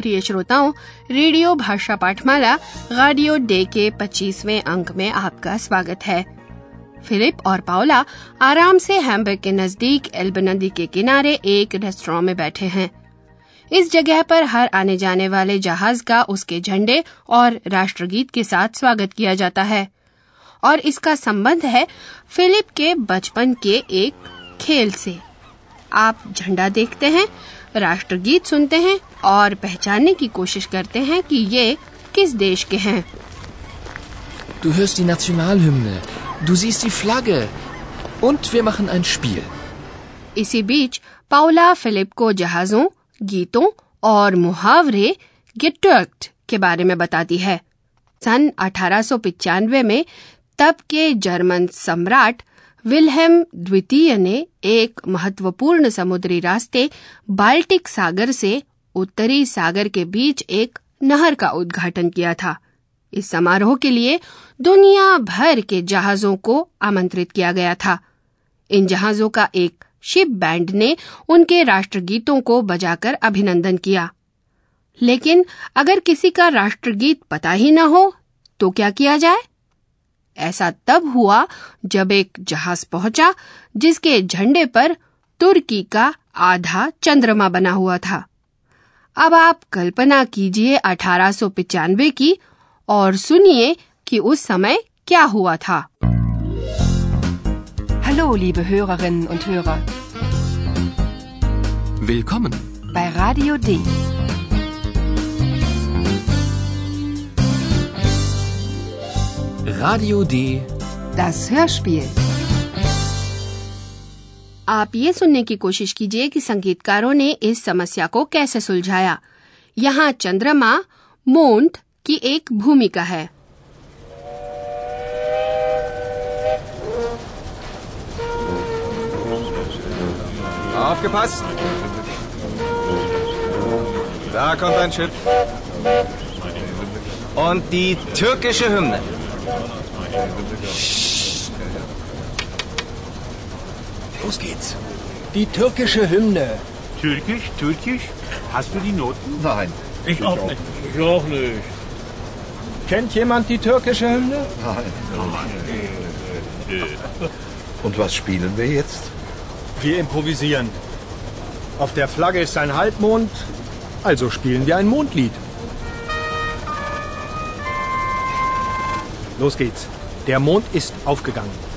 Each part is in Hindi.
प्रिय श्रोताओं, रेडियो भाषा पाठमाला, गाडियो डे के 25वें अंक में आपका स्वागत है। फिलिप और पाओला आराम से हैम्बर्ग के नज़दीक एल्ब नदी के किनारे एक रेस्टोरेंट में बैठे हैं। इस जगह पर हर आने जाने वाले जहाज़ का उसके झंडे और राष्ट्रगीत के साथ स्वागत किया जाता है। और इसका संबंध है फिलिप के बचपन के एक खेल से। आप झंडा देखते हैं राष्ट्रगीत सुनते हैं और पहचानने की कोशिश करते हैं कि ये किस देश के हैं Du hörst die Nationalhymne, du siehst die Flagge und wir machen ein Spiel. इसी बीच पाउला फिलिप को जहाजों गीतों और मुहावरे गिटर्ट के बारे में बताती है सन अठारह में तब के जर्मन सम्राट विल्हेम द्वितीय ने एक महत्वपूर्ण समुद्री रास्ते बाल्टिक सागर से उत्तरी सागर के बीच एक नहर का उद्घाटन किया था। इस समारोह के लिए दुनिया भर के जहाजों को आमंत्रित किया गया था। इन जहाजों का एक शिप बैंड ने उनके राष्ट्रगीतों को बजाकर अभिनंदन किया। लेकिन अगर किसी का राष्ट्रगीत पता ही न हो तो क्या किया जाए? ऐसा तब हुआ जब एक जहाज़ पहुँचा जिसके झंडे पर तुर्की का आधा चंद्रमा बना हुआ था अब आप कल्पना कीजिए अठारह की और सुनिए कि उस समय क्या हुआ था Hallo, liebe Hörerinnen und Hörer, Willkommen. bei Radio D. Radio D. Das Hörspiel. आप ये सुनने की कोशिश कीजिए कि संगीतकारों ने इस समस्या को कैसे सुलझाया यहाँ चंद्रमा मोन्ट की एक भूमिका है Aufgepasst! Da kommt ein Schiff. Und die türkische Hymne. Los geht's. Die türkische Hymne. Türkisch, Türkisch? Hast du die Noten? Nein. Ich auch nicht. Ich auch nicht. Kennt jemand die türkische Hymne? Und was spielen wir jetzt? Wir improvisieren. Auf der Flagge ist ein Halbmond, also spielen wir ein Mondlied. Los geht's. Der Mond ist aufgegangen.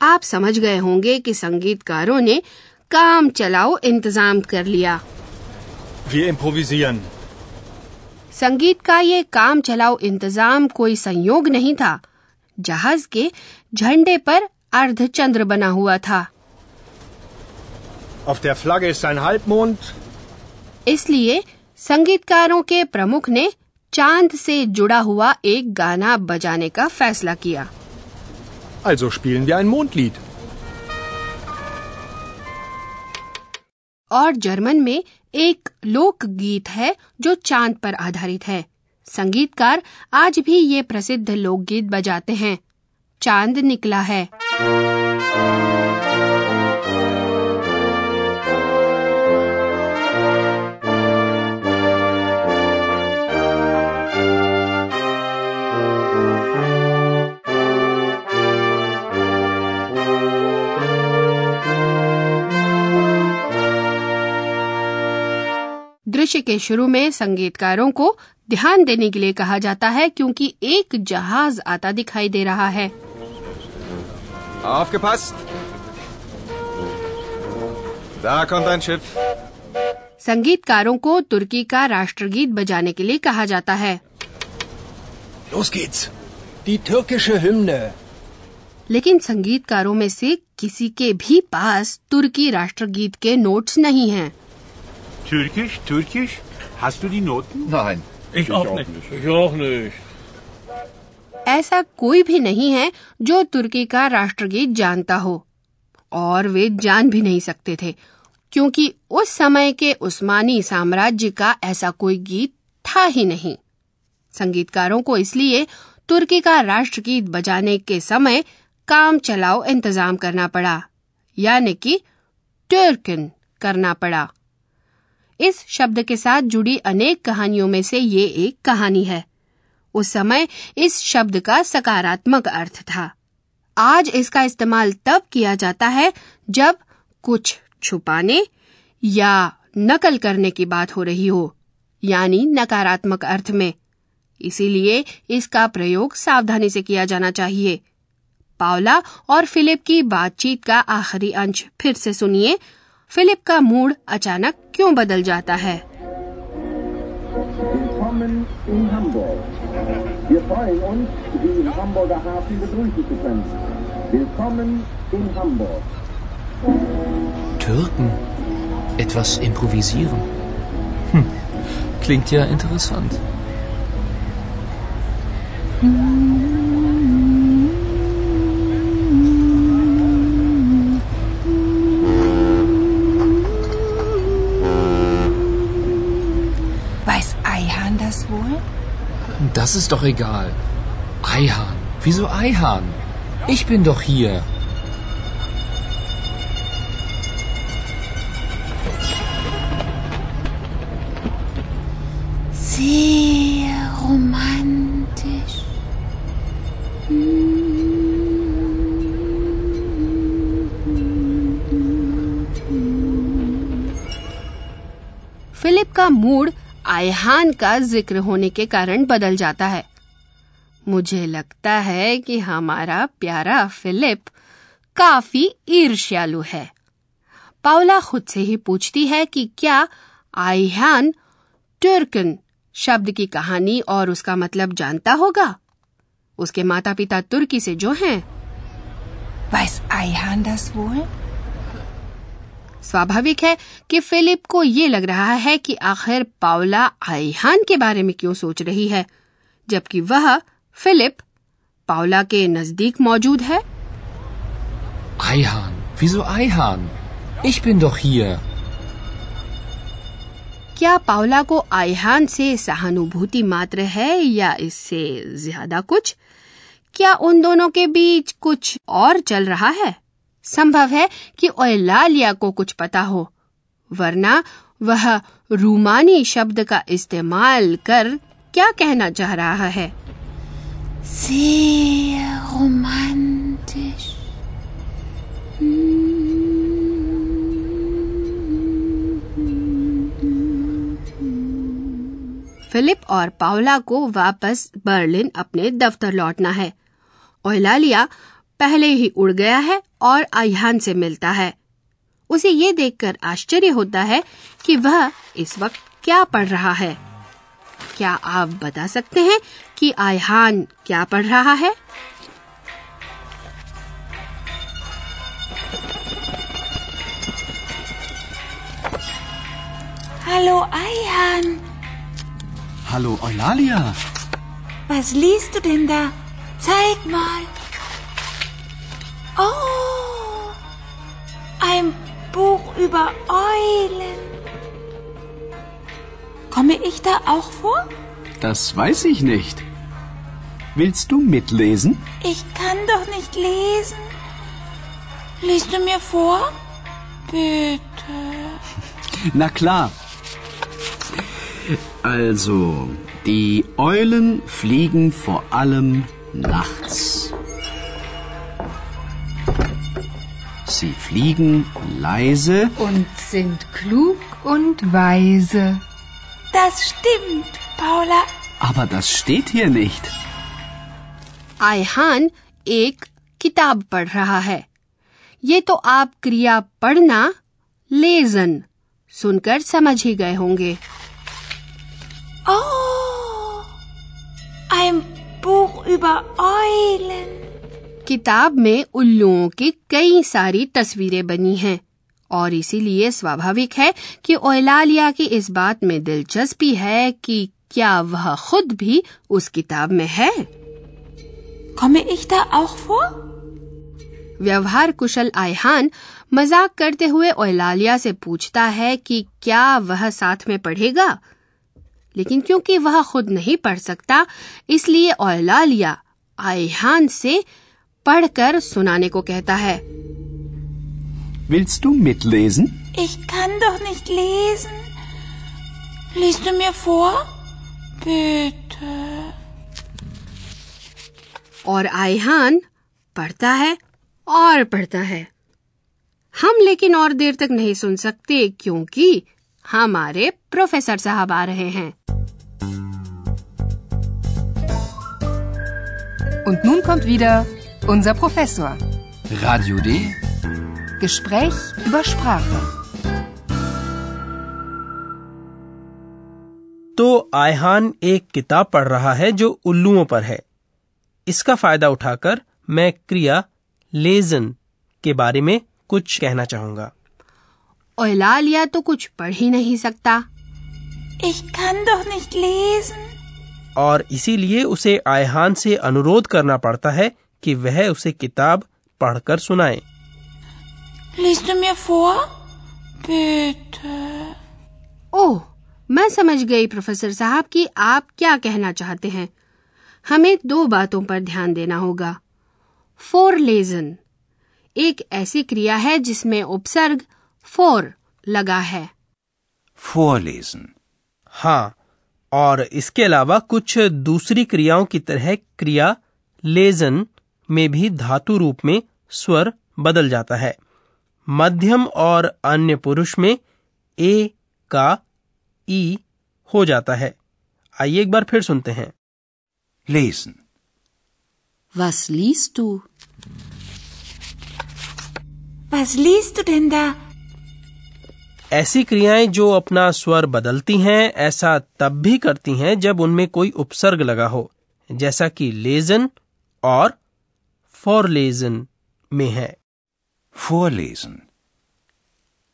आप समझ गए होंगे कि संगीतकारों ने काम चलाओ इंतज़ाम कर लिया। Wir improvisieren. संगीत का ये काम चलाओ इंतज़ाम कोई संयोग नहीं था। जहाज़ के झंडे पर अर्धचंद्र बना हुआ था। Auf der Flagge ist ein Halbmond, इसलिए संगीतकारों के प्रमुख ने चाँद से जुड़ा हुआ एक गाना बजाने का फैसला किया। Also spielen wir ein Mondlied. और जर्मन में एक लोक गीत है जो चाँद पर आधारित है। संगीतकार आज भी ये प्रसिद्ध लोकगीत बजाते हैं। चाँद निकला है। दृश्य के शुरू में संगीतकारों को ध्यान देने के लिए कहा जाता है क्योंकि एक जहाज़ आता दिखाई दे रहा है आपके Schiff. संगीतकारों को तुर्की का राष्ट्रगीत बजाने के लिए कहा जाता है Los geht's. Die türkische Hymne. लेकिन संगीतकारों में से किसी के भी पास तुर्की राष्ट्रगीत के नोट्स नहीं हैं। Türkisch, Türkisch? Hast du die Noten? Nein. Ich auch nicht. Ich auch nicht. ऐसा कोई भी नहीं है जो तुर्की का राष्ट्रगीत जानता हो और वे जान भी नहीं सकते थे क्योंकि उस समय के उस्मानी साम्राज्य का ऐसा कोई गीत था ही नहीं संगीतकारों को इसलिए तुर्की का राष्ट्रगीत बजाने के समय काम चलाओ इंतज़ाम करना पड़ा यानी कि टर्कन करना पड़ा इस शब्द के साथ जुड़ी अनेक कहानियों में से ये एक कहानी है। उस समय इस शब्द का सकारात्मक अर्थ था। आज इसका इस्तेमाल तब किया जाता है जब कुछ छुपाने या नकल करने की बात हो रही हो, यानी नकारात्मक अर्थ में। इसीलिए इसका प्रयोग सावधानी से किया जाना चाहिए। पावला और फिलिप की बातचीत का आखिरी अंश फिर से सुनिए। फिलिप का मूड अचानक क्यों बदल जाता है. Türken. Etwas improvisieren. Hm. Klingt ja interessant. Weiß Das ist doch egal. Eihahn. Wieso Eihahn? Ich bin doch hier. Sehr romantisch. Philip का मूड आयहान का ज़िक्र होने के कारण बदल जाता है। मुझे लगता है कि हमारा प्यारा फिलिप काफ़ी ईर्ष्यालु है। पाउला खुद से ही पूछती है कि क्या आयहान टर्कन शब्द की कहानी और उसका मतलब जानता होगा? उसके माता पिता तुर्की से जो हैं। Weiß Eihahn das wohl? स्वाभाविक है कि फिलिप को ये लग रहा है कि आखिर पावला आईहान के बारे में क्यों सोच रही है जबकि वह फिलिप पावला के नज़दीक मौजूद है Eihahn. Wieso Eihahn? Ich bin doch hier. क्या पावला को आईहान से सहानुभूति मात्र है या इससे ज़्यादा कुछ क्या उन दोनों के बीच कुछ और चल रहा है संभव है कि ओलालिया को कुछ पता हो वरना वह रूमानी शब्द का इस्तेमाल कर क्या कहना चाह रहा है। फिलिप और पावला को वापस बर्लिन अपने दफ्तर लौटना है। ओहलालिया पहले ही उड़ गया है और आह्यान से मिलता है उसे ये देखकर आश्चर्य होता है कि वह इस वक्त क्या पढ़ रहा है क्या आप बता सकते हैं कि आयहान क्या पढ़ रहा है Hallo Eihan, Hallo, Eulalia. was liest du denn da? Zeig mal. Oh, ein Buch über Eulen. Komme ich da auch vor? Das weiß ich nicht. Willst du mitlesen? Ich kann doch nicht lesen. Liest du mir vor? Bitte. Na klar. Also, die Eulen fliegen vor allem nachts. fliegen leise. Und sind klug und weise. Das stimmt, Paula. Aber das steht hier nicht. Ayhan एक किताब पढ़ रहा है ये तो आप क्रिया पढ़ना लेजन सुनकर समझ ही गए होंगे Oh, ein Buch über Eulen. किताब में उल्लुओं की कई सारी तस्वीरें बनी हैं। और इसीलिए स्वाभाविक है कि ओलालिया की इस बात में दिलचस्पी है कि क्या वह खुद भी उस किताब में है। Komme ich da auch vor? व्यवहार कुशल आयहान मज़ाक करते हुए ओलालिया से पूछता है कि क्या वह साथ में पढ़ेगा? लेकिन क्योंकि वह खुद नहीं पढ़ सकता इसलिए ओलालिया आयहान से पढ़कर सुनाने को कहता है Willst du mitlesen? Ich kann doch nicht lesen. Liest du mir vor? Bitte. और आयहान पढ़ता है और पढ़ता है हम लेकिन और देर तक नहीं सुन सकते क्योंकि हमारे प्रोफेसर साहब आ रहे हैं Und nun kommt wieder unser Professor. Radio D. Gespräch über Sprache. तो आयहान एक किताब पढ़ रहा है जो उल्लुओं पर है इसका फ़ायदा उठाकर मैं क्रिया लेजन के बारे में कुछ कहना चाहूँगा ओयलालिया तो कुछ पढ़ ही नहीं सकता Ich kann doch nicht lesen. और इसीलिए उसे आयहान से अनुरोध करना पड़ता है कि वह उसे किताब पढ़कर सुनाए Liest du mir vor? Bitte. ओह मैं समझ गई प्रोफेसर साहब कि आप क्या कहना चाहते हैं हमें दो बातों पर ध्यान देना होगा फोर लेजन एक ऐसी क्रिया है जिसमें उपसर्ग फोर लगा है फोर लेजन हाँ और इसके अलावा कुछ दूसरी क्रियाओं की तरह क्रिया लेजन में भी धातु रूप में स्वर बदल जाता है मध्यम और अन्य पुरुष में ए का ई हो जाता है आइए एक बार फिर सुनते हैं Lesen. Was liest du? Was liest du denn da? ऐसी क्रियाएँ जो अपना स्वर बदलती हैं ऐसा तब भी करती हैं जब उनमें कोई उपसर्ग लगा हो जैसा कि लेजन और फॉरलेजन में है Vorlesen.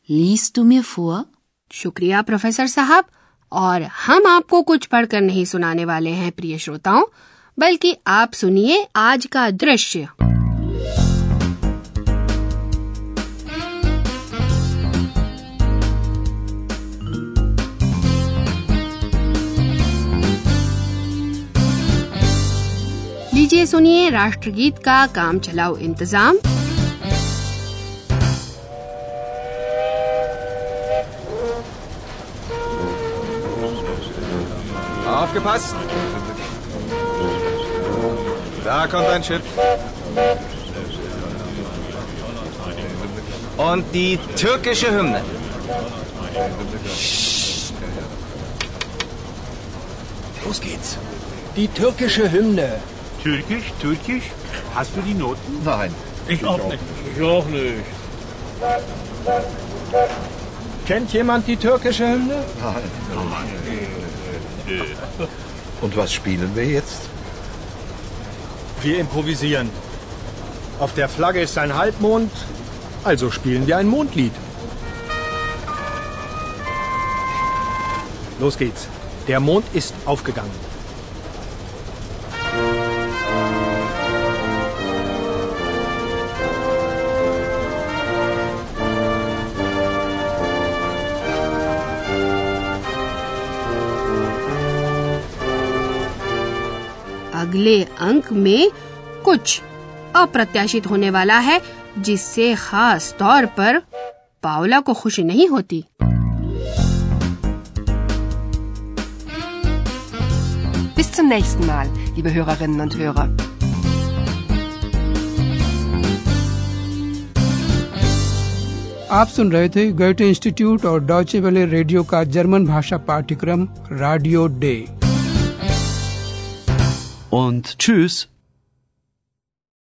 लीज du mir vor? शुक्रिया प्रोफेसर साहब और हम आपको कुछ पढ़कर नहीं सुनाने वाले हैं प्रिय श्रोताओं बल्कि आप सुनिए आज का दृश्य लीजिए सुनिए राष्ट्रगीत का काम चलाओ इंतजाम Aufgepasst! Da kommt ein Schiff. Und die türkische Hymne. Los geht's. Die türkische Hymne. Türkisch, Türkisch? Hast du die Noten? Nein. Ich auch nicht. Ich auch nicht. Kennt jemand die türkische Hymne? Nein. Und was spielen wir jetzt? Wir improvisieren. Auf der Flagge ist ein Halbmond, also spielen wir ein Mondlied. Los geht's. Der Mond ist aufgegangen. अगले अंक में कुछ अप्रत्याशित होने वाला है जिससे खास तौर पर पावला को खुशी नहीं होती Bis zum nächsten Mal, liebe Hörerinnen und Hörer. आप सुन रहे थे गोएटे इंस्टीट्यूट और डॉचे वाले रेडियो का जर्मन भाषा पाठ्यक्रम रेडियो डे Und tschüss.